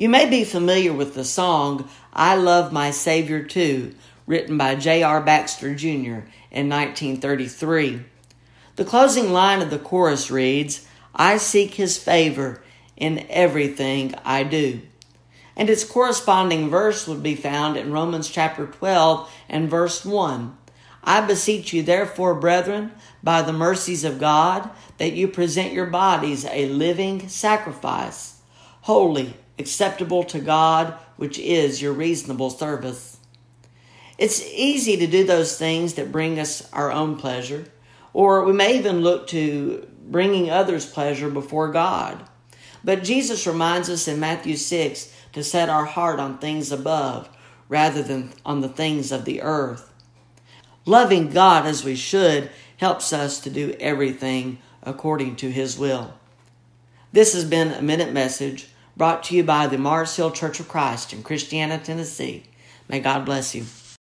You may be familiar with the song, I Love My Savior Too, written by J.R. Baxter Jr. in 1933. The closing line of the chorus reads, I seek his favor in everything I do. And its corresponding verse would be found in Romans chapter 12 and verse 1. I beseech you, therefore, brethren, by the mercies of God, that you present your bodies a living sacrifice, holy, acceptable to God, which is your reasonable service. It's easy to do those things that bring us our own pleasure, or we may even look to bringing others pleasure before God. But Jesus reminds us in Matthew 6 to set our heart on things above rather than on the things of the earth. Loving God as we should helps us to do everything according to His will. This has been a minute message brought to you by the Mars Hill Church of Christ in Christiana, Tennessee. May God bless you.